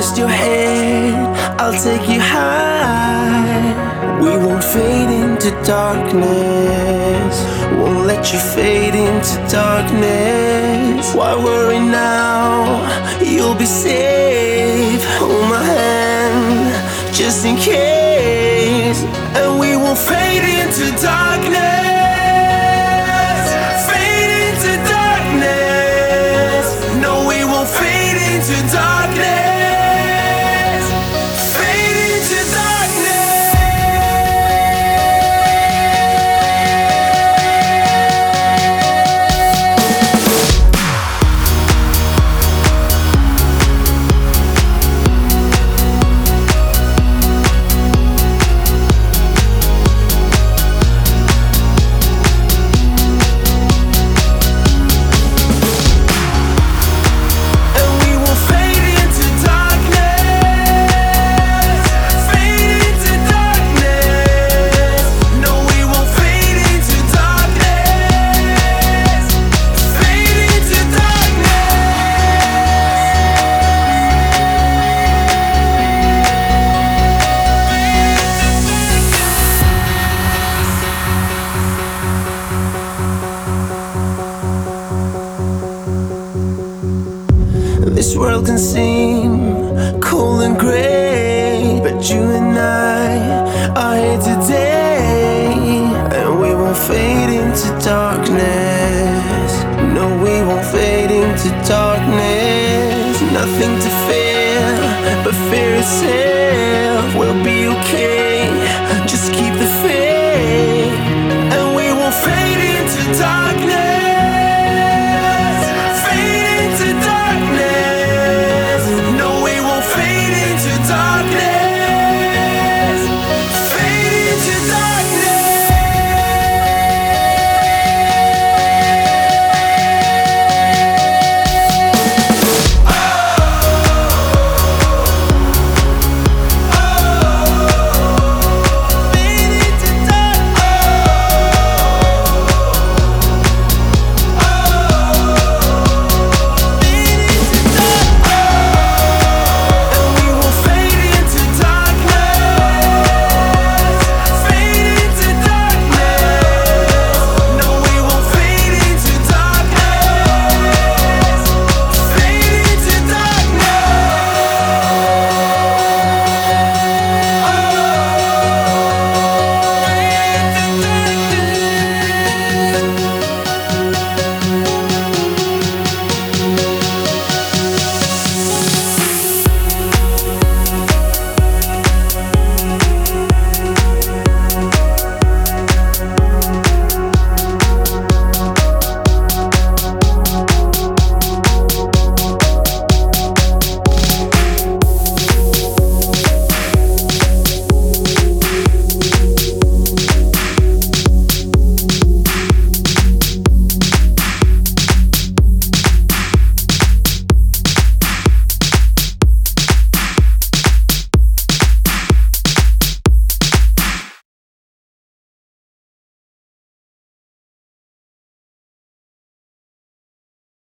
Twist your head, I'll take you high. We won't fade into darkness. Won't let you fade into darkness. Why worry now? You'll be safe. Hold my hand, just in case. And we won't fade into darkness. This world can seem cold and gray, but you and I are here today, and we won't fade into darkness. No, we won't fade into darkness. Nothing to fear but fear itself. We'll be okay. Just keep the faith,